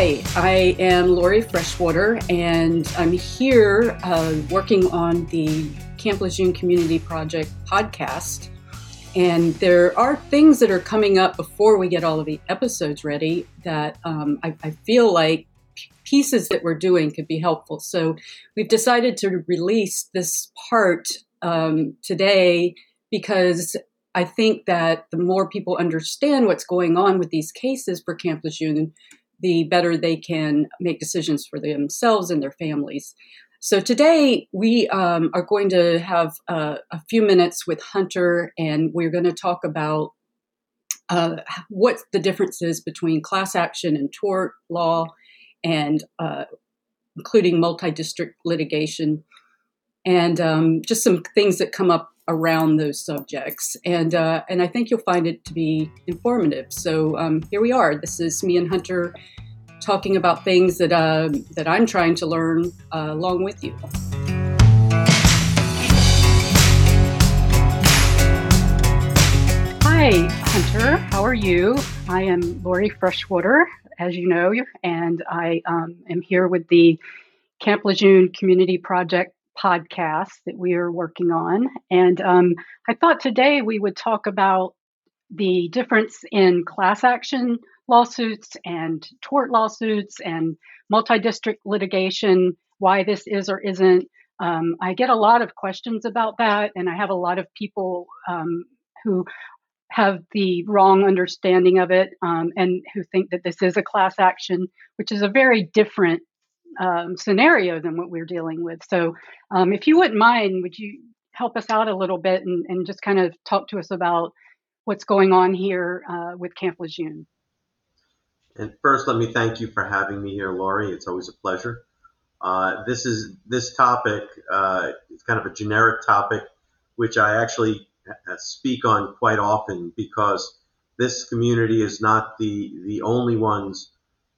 Hi, I am Lori Freshwater, and I'm here uh, working on the Camp Lejeune Community Project podcast. And there are things that are coming up before we get all of the episodes ready that um, I, I feel like pieces that we're doing could be helpful. So we've decided to release this part um, today because I think that the more people understand what's going on with these cases for Camp Lejeune, the better they can make decisions for themselves and their families. So today we um, are going to have uh, a few minutes with Hunter, and we're going to talk about uh, what the difference is between class action and tort law, and uh, including multi-district litigation, and um, just some things that come up around those subjects. And uh, and I think you'll find it to be informative. So um, here we are. This is me and Hunter talking about things that uh, that I'm trying to learn uh, along with you. Hi, Hunter. How are you? I am Lori Freshwater, as you know, and I um, am here with the Camp Lejeune Community Project podcast that we are working on. And um, I thought today we would talk about the difference in class action lawsuits and tort lawsuits and multi district litigation, why this is or isn't. Um, I get a lot of questions about that, and I have a lot of people um, who have the wrong understanding of it um, and who think that this is a class action, which is a very different um, scenario than what we're dealing with. So, um, if you wouldn't mind, would you help us out a little bit and, and just kind of talk to us about what's going on here uh, with Camp Lejeune? And first, let me thank you for having me here, Lori. It's always a pleasure. Uh, this is this topic. Uh, it's kind of a generic topic, which I actually uh, speak on quite often because this community is not the the only ones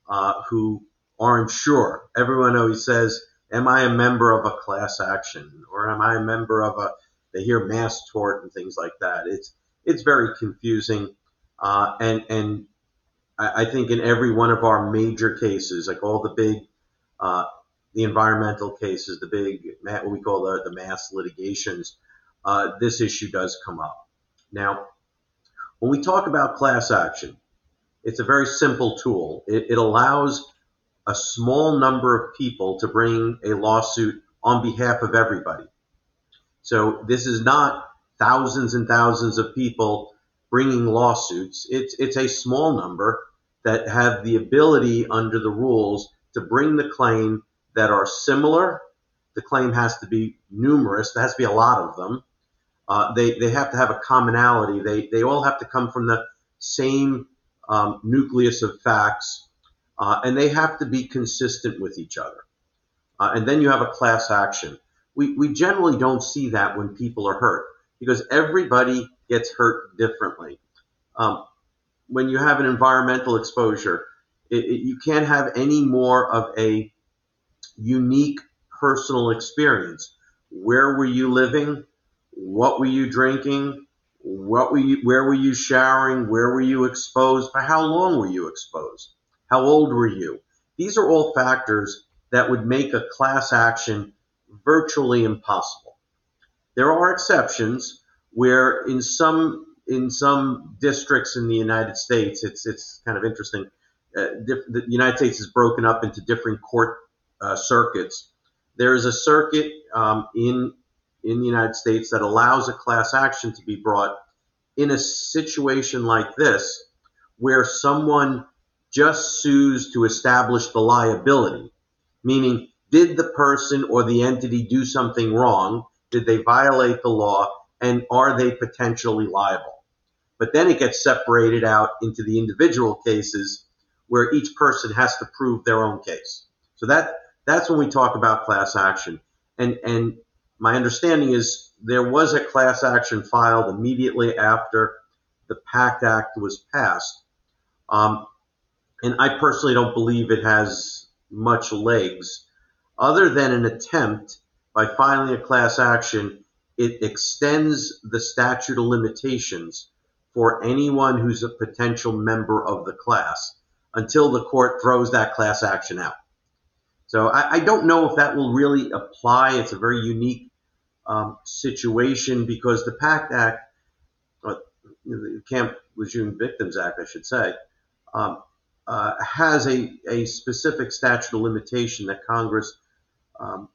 uh, who aren't sure. Everyone always says, "Am I a member of a class action?" or "Am I a member of a?" They hear mass tort and things like that. It's it's very confusing, uh, and and I, I, think in every one of our major cases, like all the big, uh, the environmental cases, the big, what we call the, the mass litigations, uh, this issue does come up. Now, when we talk about class action, it's a very simple tool. It, it allows a small number of people to bring a lawsuit on behalf of everybody. So this is not thousands and thousands of people bringing lawsuits. It's it's a small number that have the ability under the rules to bring the claim that are similar. The claim has to be numerous. There has to be a lot of them. Uh, they, they have to have a commonality. They, they all have to come from the same um, nucleus of facts, uh, and they have to be consistent with each other. Uh, and then you have a class action. We, we generally don't see that when people are hurt because everybody gets hurt differently. Um, when you have an environmental exposure, it, it, you can't have any more of a unique personal experience. Where were you living? What were you drinking? What were you, where were you showering? Where were you exposed? For how long were you exposed? How old were you? These are all factors that would make a class action virtually impossible. There are exceptions where in some in some districts in the United States, it's it's kind of interesting. Uh, diff- the United States is broken up into different court uh, circuits. There is a circuit um, in in the United States that allows a class action to be brought in a situation like this, where someone just sues to establish the liability, meaning did the person or the entity do something wrong? Did they violate the law? And are they potentially liable? But then it gets separated out into the individual cases where each person has to prove their own case. So that that's when we talk about class action. And and my understanding is there was a class action filed immediately after the PACT Act was passed. Um, and I personally don't believe it has much legs, other than an attempt by filing a class action. It extends the statute of limitations for anyone who's a potential member of the class. until the court throws that class action out. So I, I don't know if that will really apply. It's a very unique um, situation because the PACT Act, uh, the Camp Lejeune Victims Act, I should say, um, has a, a specific statute of limitation that Congress um,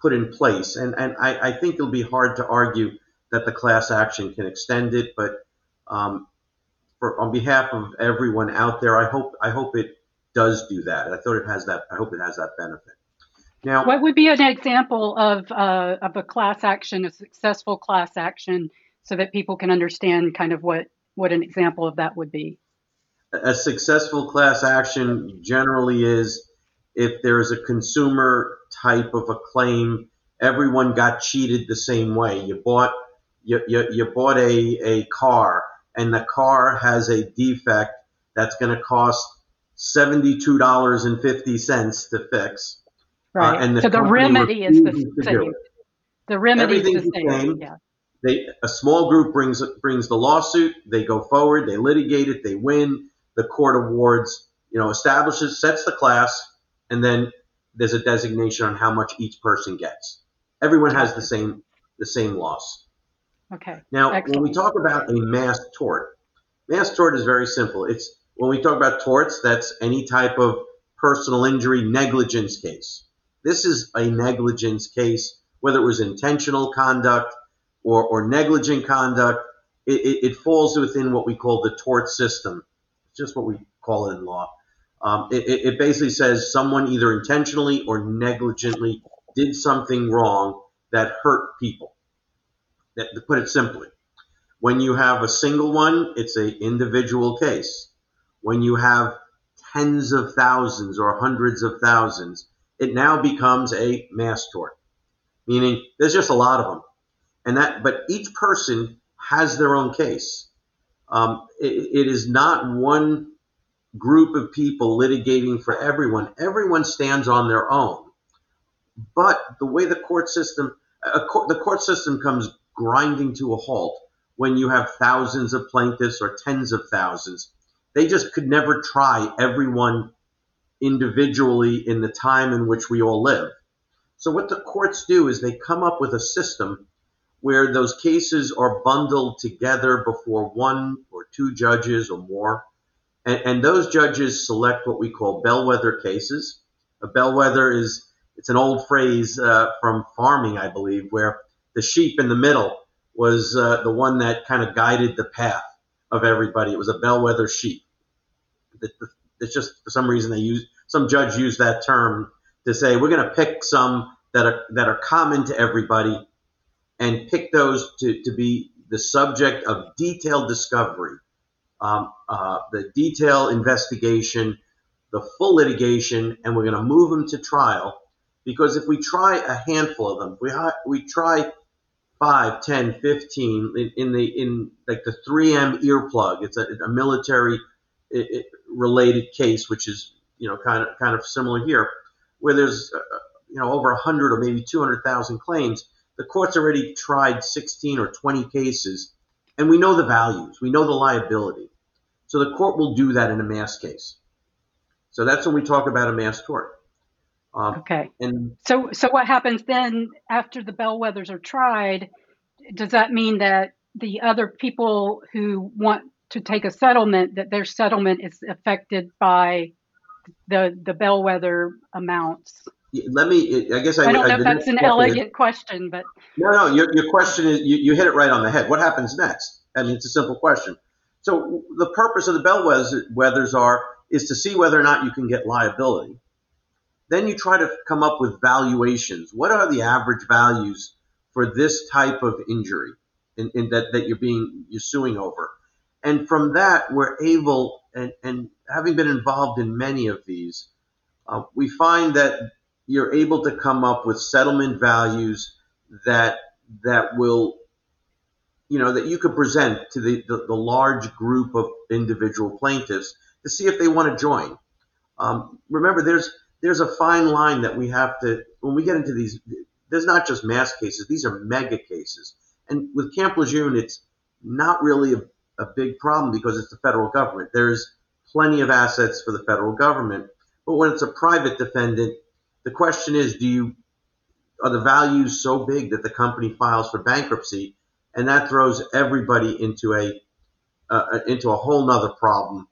put in place. And, and I, I, think it'll be hard to argue that the class action can extend it, but um, for, on behalf of everyone out there, I hope I hope it does do that. I thought it has that. I hope it has that benefit. Now, what would be an example of uh, of a class action, a successful class action, so that people can understand kind of what what an example of that would be? A successful class action generally is if there is a consumer type of a claim, everyone got cheated the same way. You bought you, you, you bought a, a car and the car has a defect that's going to cost $72.50 to fix. Uh, right. Uh, and the so the remedy is the same. The remedy is the same. same. Yeah. They, a small group brings brings the lawsuit. They go forward. They litigate it. They win. The court awards, you know, establishes, sets the class, and then there's a designation on how much each person gets. Everyone has the same the same loss. Okay. Now, Excellent. when we talk about a mass tort, mass tort is very simple. It's when we talk about torts, that's any type of personal injury negligence case. This is a negligence case, whether it was intentional conduct or, or negligent conduct. It, it, it, falls within what we call the tort system. Just what we call it in law. Um, it, it basically says someone either intentionally or negligently did something wrong that hurt people. That, to put it simply, when you have a single one, it's an individual case. When you have tens of thousands or hundreds of thousands, it now becomes a mass tort, meaning there's just a lot of them. And that, but each person has their own case. Um, it, it is not one group of people litigating for everyone. Everyone stands on their own. But the way the court system, court, the court system comes grinding to a halt when you have thousands of plaintiffs or tens of thousands. They just could never try everyone individually in the time in which we all live. So what the courts do is they come up with a system where those cases are bundled together before one or two judges or more. And, and those judges select what we call bellwether cases. A bellwether is, it's an old phrase uh, from farming, I believe, where the sheep in the middle was uh, the one that kind of guided the path of everybody. It was a bellwether sheep. It's just for some reason they use some judge used that term to say we're going to pick some that are that are common to everybody and pick those to, to be the subject of detailed discovery, um, uh, the detailed investigation, the full litigation, and we're going to move them to trial. Because if we try a handful of them, we we try 5, 10, 15 in, in the in like the 3M earplug. It's a, a military it, it related case, which is you know kind of kind of similar here, where there's uh, you know over 100 or maybe 200,000 claims. The court's already tried 16 or 20 cases, and we know the values, we know the liability. So the court will do that in a mass case. So that's when we talk about a mass tort. Um, okay. And so, so what happens then after the bellwethers are tried? Does that mean that the other people who want to take a settlement, that their settlement is affected by the the bellwether amounts? Let me. I guess I, I don't know I if that's an elegant it. question, but no, no. Your, your question is you, you hit it right on the head. What happens next? I mean, it's a simple question. So the purpose of the bellwethers are is to see whether or not you can get liability. Then you try to come up with valuations. What are the average values for this type of injury in, in that, that you're being you're suing over? And from that, we're able, and, and having been involved in many of these, uh, we find that you're able to come up with settlement values that that will you know that you could present to the, the, the large group of individual plaintiffs to see if they want to join. Um, remember, there's there's a fine line that we have to when we get into these. There's not just mass cases; these are mega cases. And with Camp Lejeune, it's not really a, a big problem because it's the federal government. There's plenty of assets for the federal government. But when it's a private defendant, the question is, do you are the values so big that the company files for bankruptcy, and that throws everybody into a uh, into a whole nother problem,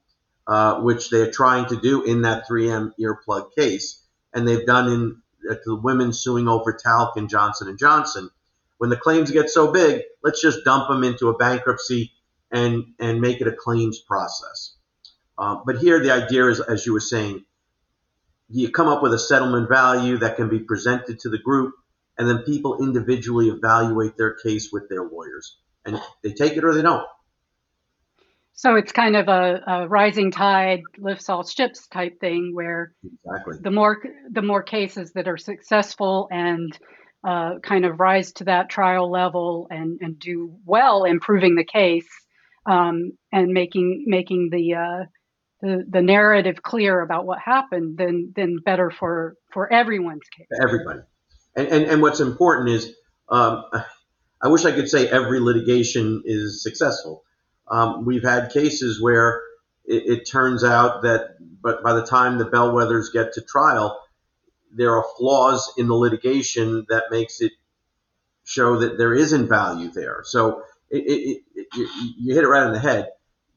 uh, which they're trying to do in that 3M earplug case, and they've done in uh, the women suing over talc and Johnson and Johnson. When the claims get so big, let's just dump them into a bankruptcy and and make it a claims process. Uh, but here the idea is, as you were saying, you come up with a settlement value that can be presented to the group, and then people individually evaluate their case with their lawyers, and they take it or they don't. So it's kind of a, a rising tide lifts all ships type thing, where exactly. the more the more cases that are successful and uh, kind of rise to that trial level and, and do well improving the case um, and making making the uh, the, the narrative clear about what happened, then then better for for everyone's case. Everybody, and and, and what's important is, um, I wish I could say every litigation is successful. Um, we've had cases where it, it, turns out that, but by the time the bellwethers get to trial, there are flaws in the litigation that makes it show that there isn't value there. So it, it, you hit it right on the head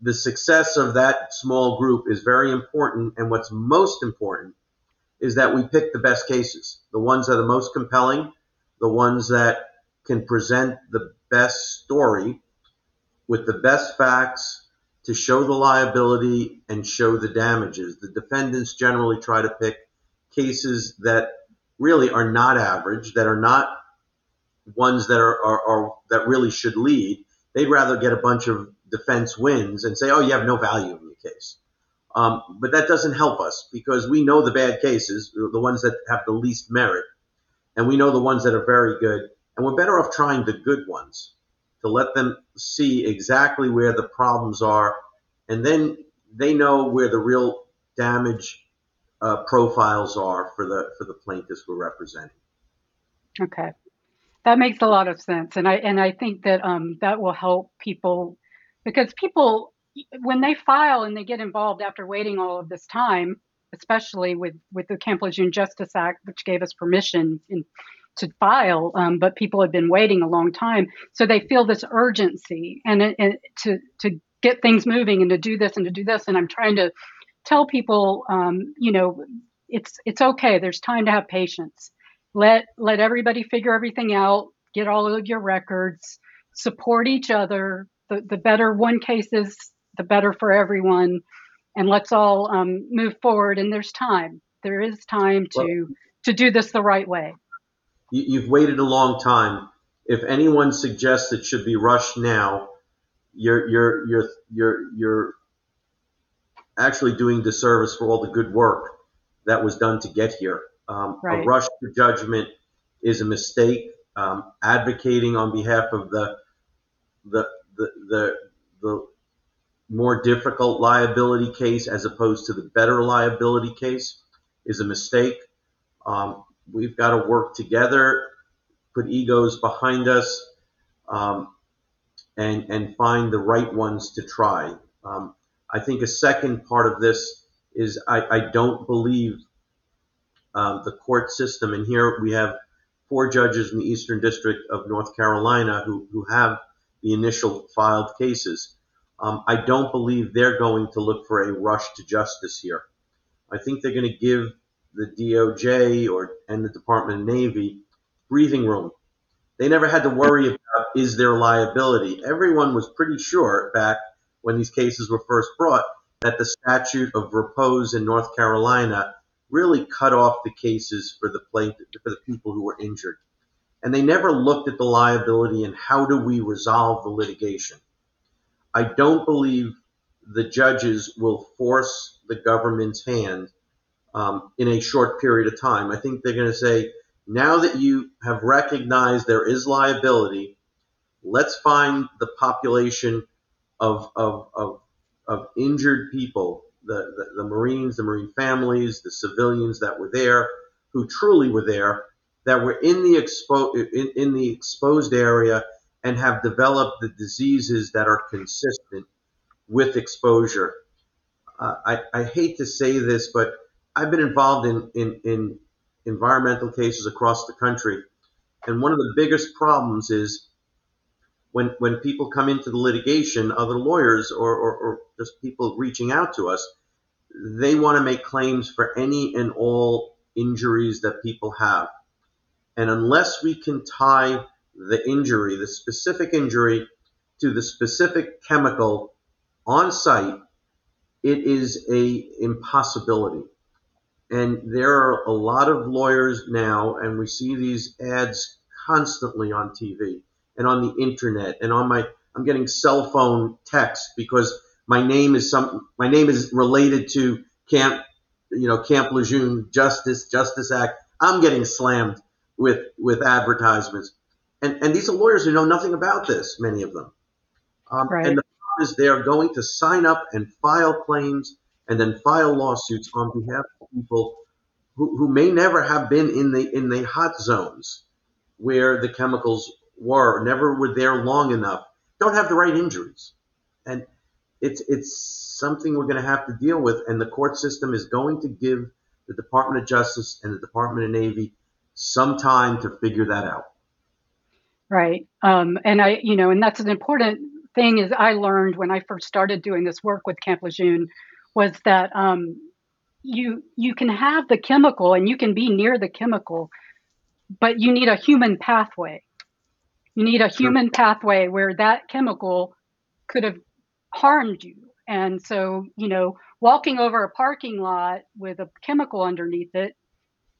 the success of that small group is very important. And what's most important is that we pick the best cases, the ones that are most compelling, the ones that can present the best story with the best facts to show the liability and show the damages. The defendants generally try to pick cases that really are not average, that are not ones that are, are, are that really should lead. They'd rather get a bunch of defense wins and say, oh, you have no value in your case. Um, but that doesn't help us because we know the bad cases, the ones that have the least merit, and we know the ones that are very good. And we're better off trying the good ones to let them see exactly where the problems are, and then they know where the real damage uh, profiles are for the for the plaintiffs we're representing. Okay, that makes a lot of sense, and I and I think that um, that will help people because people when they file and they get involved after waiting all of this time especially with with the camp lejeune justice act which gave us permission in, to file um, but people have been waiting a long time. So they feel this urgency and, and to to get things moving and to do this and to do this. And i'm trying to tell people um, you know it's it's okay. There's time to have patience. Let let everybody figure everything out get all of your records support each other the, the better one case is, the better for everyone. And let's all um, move forward. And there's time. There is time to well, to do this the right way. You've waited a long time. If anyone suggests it should be rushed now, you're you're you're you're you're actually doing disservice for all the good work that was done to get here. Um, right. A rush to judgment is a mistake. Um, advocating on behalf of the the the, the, the more difficult liability case as opposed to the better liability case is a mistake. Um, we've got to work together, put egos behind us, um, and and find the right ones to try. Um, I think a second part of this is I, I don't believe um, the court system, and here we have four judges in the Eastern District of North Carolina who, who have the initial filed cases. Um, I don't believe they're going to look for a rush to justice here. I think they're going to give the DOJ or and the Department of Navy breathing room. They never had to worry about is there liability. Everyone was pretty sure back when these cases were first brought that the statute of repose in North Carolina really cut off the cases for the plaintiff, for the people who were injured and they never looked at the liability and how do we resolve the litigation. I don't believe the judges will force the government's hand um, in a short period of time. I think they're going to say, now that you have recognized there is liability, let's find the population of, of, of, of injured people, the, the, the Marines, the Marine families, the civilians that were there, who truly were there, that were in the expo- in, in the exposed area and have developed the diseases that are consistent with exposure. uh, I, I hate to say this, but I've been involved in, in, in environmental cases across the country. And one of the biggest problems is when, when people come into the litigation, other lawyers or, or, or just people reaching out to us, they want to make claims for any and all injuries that people have. And unless we can tie the injury, the specific injury, to the specific chemical on site, it is a impossibility. And there are a lot of lawyers now, and we see these ads constantly on TV and on the internet and on my I'm getting cell phone texts because my name is some my name is related to Camp you know Camp Lejeune Justice Justice Act. I'm getting slammed with with advertisements, and and these are lawyers who know nothing about this. Many of them, um, right. and the problem is they are going to sign up and file claims and then file lawsuits on behalf of people who, who may never have been in the in the hot zones where the chemicals were, never were there long enough, don't have the right injuries, and it's it's something we're going to have to deal with, and the court system is going to give the Department of Justice and the Department of Navy some time to figure that out. Right, um, and I, you know, and that's an important thing. Is I learned when I first started doing this work with Camp Lejeune was that um, you you can have the chemical and you can be near the chemical, but you need a human pathway. You need a human pathway where that chemical could have harmed you. And so, you know, walking over a parking lot with a chemical underneath it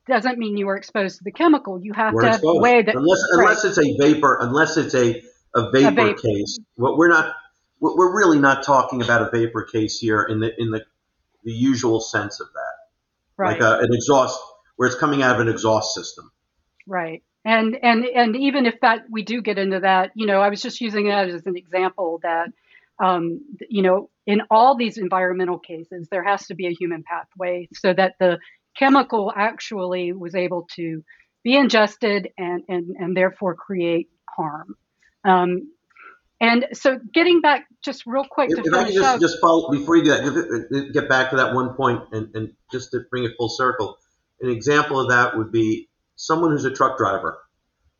doesn't mean you were exposed to the chemical. You have we're to exposed. way that unless unless it's a vapor, unless it's a a vapor, a vapor. case. What we're not we're really not talking about a vapor case here in the in the the usual sense of that, right. like a, an exhaust where it's coming out of an exhaust system. Right. And and and even if that we do get into that, you know, I was just using that as an example that, um, you know, in all these environmental cases, there has to be a human pathway so that the chemical actually was able to be ingested and and and therefore create harm. Um, and so, getting back just real quick if, to if I can just, just follow before you do that, get back to that one point and, and just to bring it full circle. An example of that would be someone who's a truck driver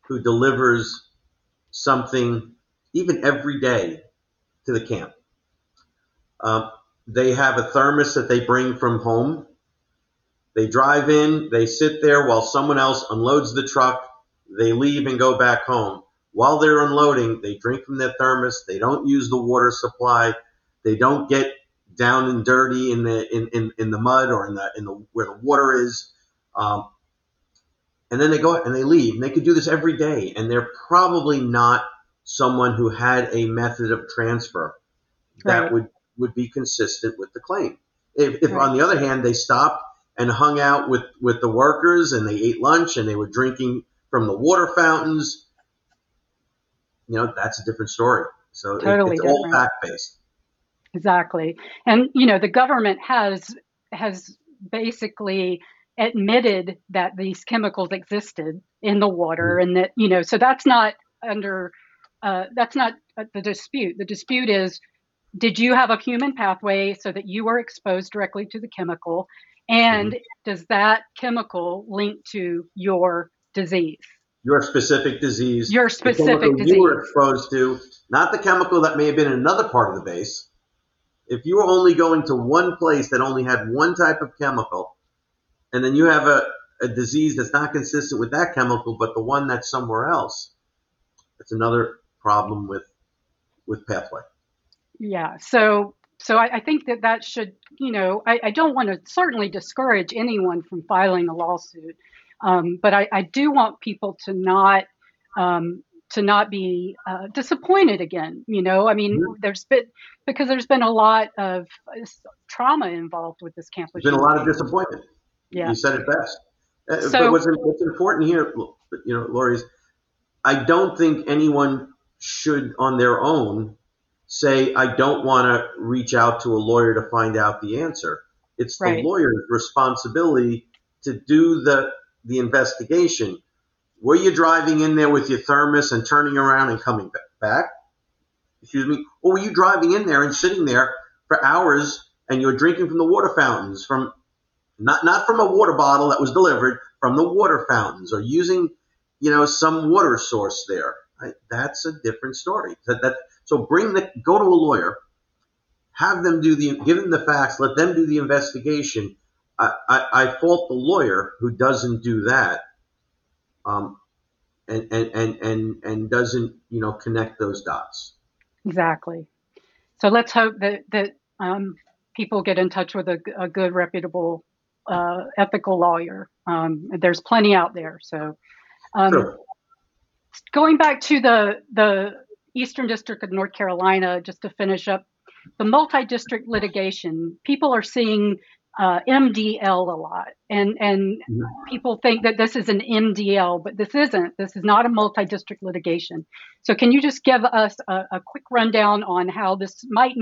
who delivers something even every day to the camp. Um, they have a thermos that they bring from home. They drive in, they sit there while someone else unloads the truck. They leave and go back home while they're unloading, they drink from their thermos. They don't use the water supply. They don't get down and dirty in the in, in, in the mud or in the in the where the water is. Um, and then they go and they leave. And they could do this every day. And they're probably not someone who had a method of transfer that would would be consistent with the claim. If, if right. on the other hand they stopped and hung out with with the workers and they ate lunch and they were drinking from the water fountains you know, that's a different story. So totally it, it's different. all fact based. Exactly. And, you know, the government has, has basically admitted that these chemicals existed in the water mm-hmm. and that, you know, so that's not under, uh, that's not the dispute. The dispute is, did you have a human pathway so that you were exposed directly to the chemical? And mm-hmm. does that chemical link to your disease? your specific disease, your specific disease you were exposed to, not the chemical that may have been in another part of the base. If you were only going to one place that only had one type of chemical, and then you have a, a disease that's not consistent with that chemical, but the one that's somewhere else, that's another problem with with pathway. Yeah. So so I, I, think that that should, you know, I, I don't want to certainly discourage anyone from filing a lawsuit. Um, but I, I, do want people to not um, to not be uh, disappointed again. You know, I mean, mm-hmm. there's been because there's been a lot of uh, trauma involved with this campus. There's been a lot of disappointment. Yeah, you said it best. Uh, so, but what's, what's important here, you know, Lori, is I don't think anyone should, on their own, say I don't want to reach out to a lawyer to find out the answer. It's the lawyer's responsibility to do the the investigation, were you driving in there with your thermos and turning around and coming back? Excuse me. Or were you driving in there and sitting there for hours and you're drinking from the water fountains from not not from a water bottle that was delivered from the water fountains or using you know some water source there right? that's a different story that, that so bring the go to a lawyer have them do the give them the facts let them do the investigation i, I, I fault the lawyer who doesn't do that um, and, and, and, and, and doesn't you know connect those dots exactly so let's hope that that um, people get in touch with a, a good reputable uh, ethical lawyer. Um, there's plenty out there. So, um, sure. going back to the the Eastern District of North Carolina, just to finish up, the multi-district litigation. People are seeing uh, MDL a lot, and and mm-hmm. people think that this is an MDL, but this isn't. This is not a multi-district litigation. So, can you just give us a, a quick rundown on how this might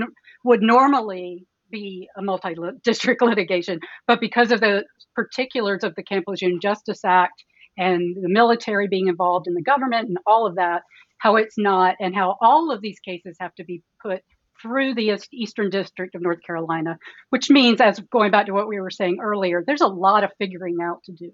would normally be a multi-district litigation, but because of the particulars of the Camp Lejeune Justice Act and the military being involved in the government and all of that, how it's not, and how all of these cases have to be put through the Eastern District of North Carolina, which means, as going back to what we were saying earlier, there's a lot of figuring out to do.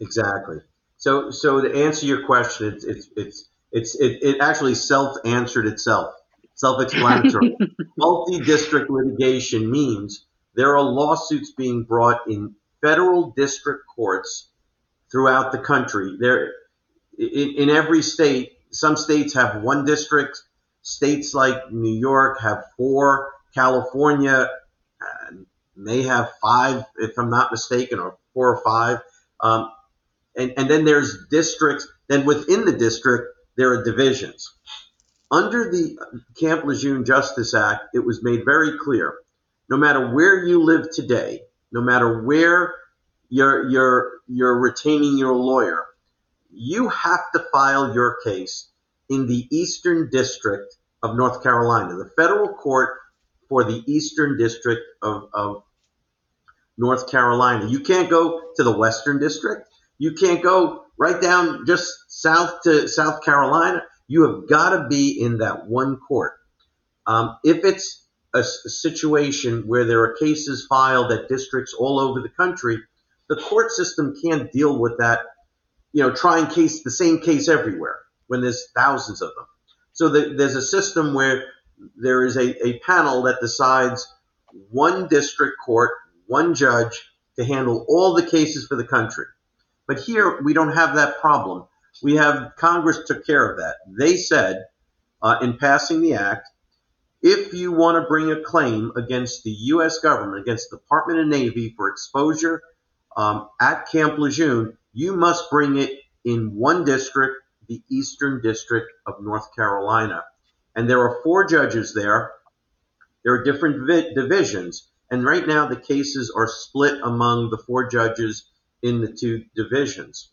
Exactly. So, so to answer your question, it's it's it's it's it, it actually self answered itself self-explanatory. Multi-district litigation means there are lawsuits being brought in federal district courts throughout the country. There, in, in every state, some states have one district. States like New York have four. California uh, may have five, if I'm not mistaken, or four or five. Um, and, and then there's districts. Then within the district, there are divisions. Under the Camp Lejeune Justice Act, it was made very clear no matter where you live today, no matter where you're, you're, you're retaining your lawyer, you have to file your case in the Eastern District of North Carolina, the federal court for the Eastern District of, of North Carolina. You can't go to the Western District. You can't go right down just south to South Carolina. You have got to be in that one court. Um, if it's a, a situation where there are cases filed at districts all over the country, the court system can't deal with that. You know, try and case the same case everywhere when there's thousands of them. So the, there's a system where there is a, a panel that decides one district court, one judge to handle all the cases for the country. But here we don't have that problem we have Congress took care of that. They said uh, in passing the act, if you want to bring a claim against the U.S. government, against the Department of Navy for exposure um, at Camp Lejeune, you must bring it in one district, the Eastern District of North Carolina. And there are four judges there. There are different vi- divisions. And right now, the cases are split among the four judges in the two divisions.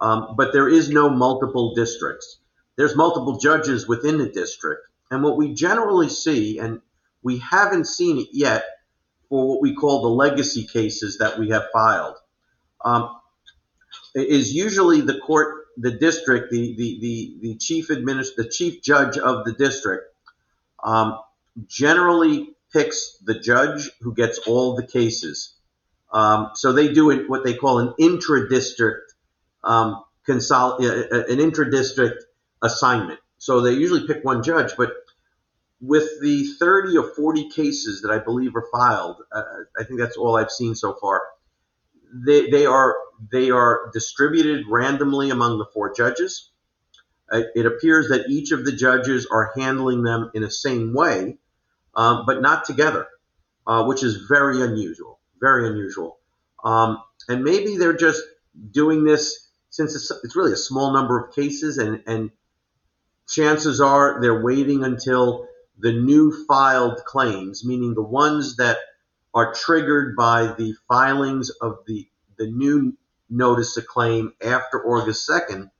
Um, but there is no multiple districts. There's multiple judges within the district. And what we generally see, and we haven't seen it yet for what we call the legacy cases that we have filed, um, is usually the court, the district, the, the, the, the chief administ- the chief judge of the district um, generally picks the judge who gets all the cases. Um, so they do it, what they call an intra-district um, consol- uh, uh, an intra-district assignment. So they usually pick one judge, but with the 30 or 40 cases that I believe are filed, uh, I think that's all I've seen so far. They, they are they are distributed randomly among the four judges. Uh, it appears that each of the judges are handling them in the same way, um, but not together, uh, which is very unusual. Very unusual. Um, and maybe they're just doing this since it's, it's really a small number of cases and, and chances are they're waiting until the new filed claims, meaning the ones that are triggered by the filings of the, the new notice of claim after August 2nd,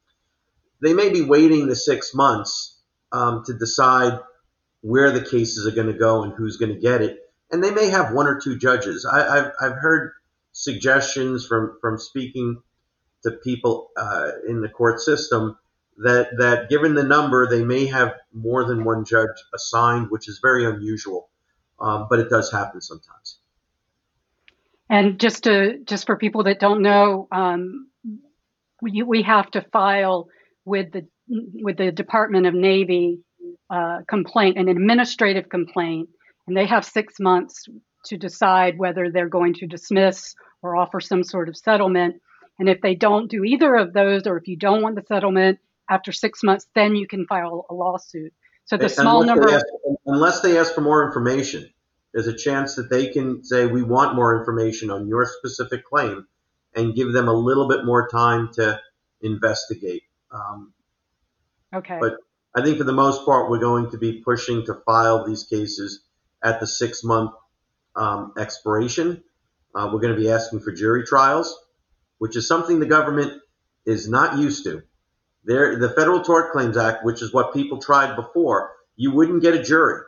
they may be waiting the six months um, to decide where the cases are going to go and who's going to get it. And they may have one or two judges. I, have I've heard suggestions from, from speaking to people uh, in the court system that that given the number, they may have more than one judge assigned, which is very unusual. um, but it does happen sometimes. And just to just for people that don't know, um, we we have to file with the with the Department of Navy uh, complaint, an administrative complaint, and they have six months to decide whether they're going to dismiss or offer some sort of settlement. And if they don't do either of those, or if you don't want the settlement after six months, then you can file a lawsuit. So the small unless number, they ask, unless they ask for more information, there's a chance that they can say we want more information on your specific claim, and give them a little bit more time to investigate. Um, okay. But I think for the most part, we're going to be pushing to file these cases at the six month um, expiration. Uh, we're going to be asking for jury trials, which is something the government is not used to. There, the Federal Tort Claims Act, which is what people tried before, you wouldn't get a jury.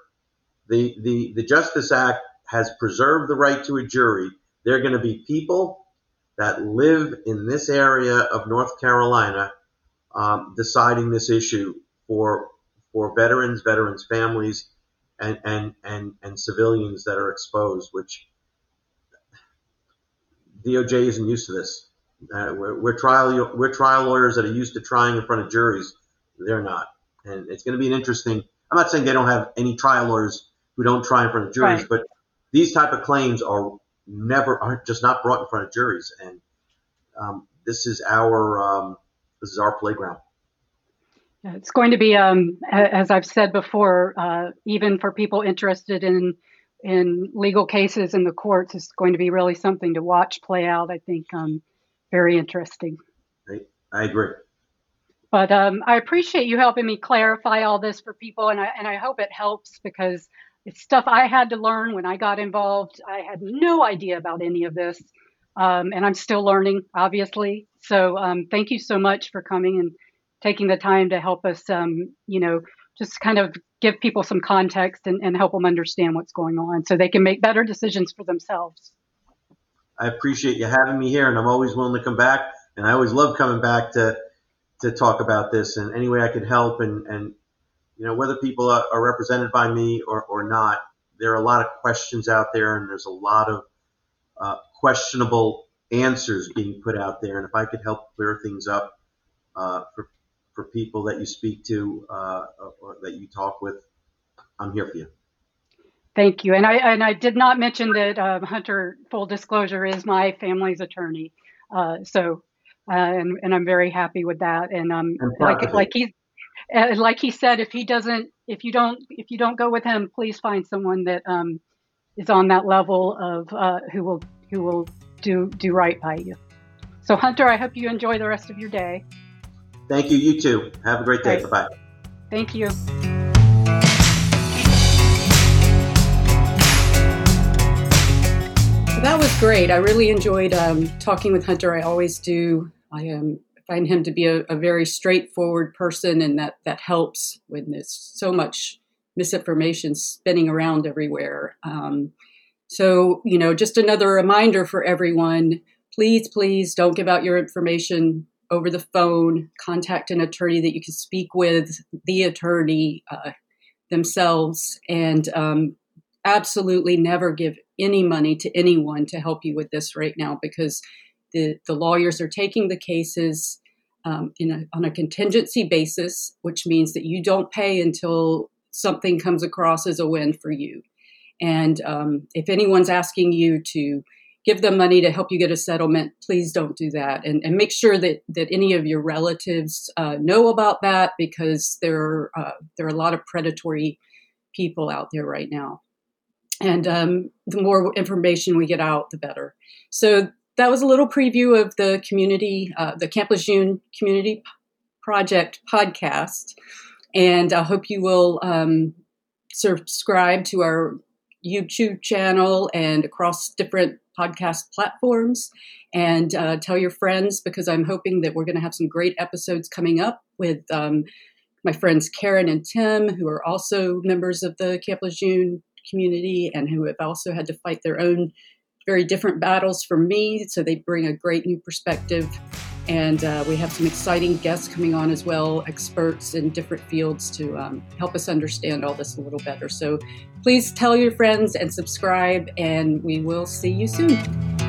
The, the, the Justice Act has preserved the right to a jury. There are going to be people that live in this area of North Carolina um, deciding this issue for for veterans, veterans' families, and and and and civilians that are exposed, which DOJ isn't used to this. Uh, we're, we're, trial we're trial lawyers that are used to trying in front of juries. They're not, and it's going to be an interesting. I'm not saying they don't have any trial lawyers who don't try in front of juries, right. but these type of claims are never are just not brought in front of juries, and um, this is our um, this is our playground. It's going to be, um, as I've said before, uh, even for people interested in in legal cases in the courts, it's going to be really something to watch play out. I think um, very interesting. I, I agree. But um, I appreciate you helping me clarify all this for people, and I and I hope it helps because it's stuff I had to learn when I got involved. I had no idea about any of this, um, and I'm still learning, obviously. So um, thank you so much for coming and taking the time to help us, um, you know, just kind of give people some context and, and help them understand what's going on so they can make better decisions for themselves. I appreciate you having me here, and I'm always willing to come back. And I always love coming back to to talk about this and any way I could help. And, and you know, whether people are, are represented by me or, or not, there are a lot of questions out there, and there's a lot of uh, questionable answers being put out there. And if I could help clear things up uh, for for people that you speak to uh, or that you talk with, I'm here for you. Thank you. And I and I did not mention that um, Hunter, full disclosure, is my family's attorney. Uh, so, uh, and and I'm very happy with that. And um, like like he uh, like he said, if he doesn't, if you don't, if you don't go with him, please find someone that um, is on that level of uh, who will who will do do right by you. So, Hunter, I hope you enjoy the rest of your day. Thank you. You too. Have a great day. Bye bye. Thank you. That was great. I really enjoyed um, talking with Hunter. I always do. I um, find him to be a, a, very straightforward person, and that that helps when there's so much misinformation spinning around everywhere. Um, so, you know, just another reminder for everyone: please, please don't give out your information over the phone, contact an attorney that you can speak with, the attorney uh, themselves, and um, absolutely never give any money to anyone to help you with this right now because the, the lawyers are taking the cases um, a, on a contingency basis, which means that you don't pay until something comes across as a win for you. And um, if anyone's asking you to give them money to help you get a settlement, please don't do that. And, and make sure that, that any of your relatives uh, know about that because there are, uh, there are a lot of predatory people out there right now. And um, the more information we get out, the better. So that was a little preview of the community, uh, the Camp Lejeune Community Project podcast. And I hope you will um, subscribe to our YouTube channel and across different podcast platforms and uh, tell your friends because I'm hoping that we're going to have some great episodes coming up with um, my friends Karen and Tim, who are also members of the Camp Lejeune community and who have also had to fight their own very different battles from me. So they bring a great new perspective. And uh, we have some exciting guests coming on as well, experts in different fields to um, help us understand all this a little better. So please tell your friends and subscribe, and we will see you soon.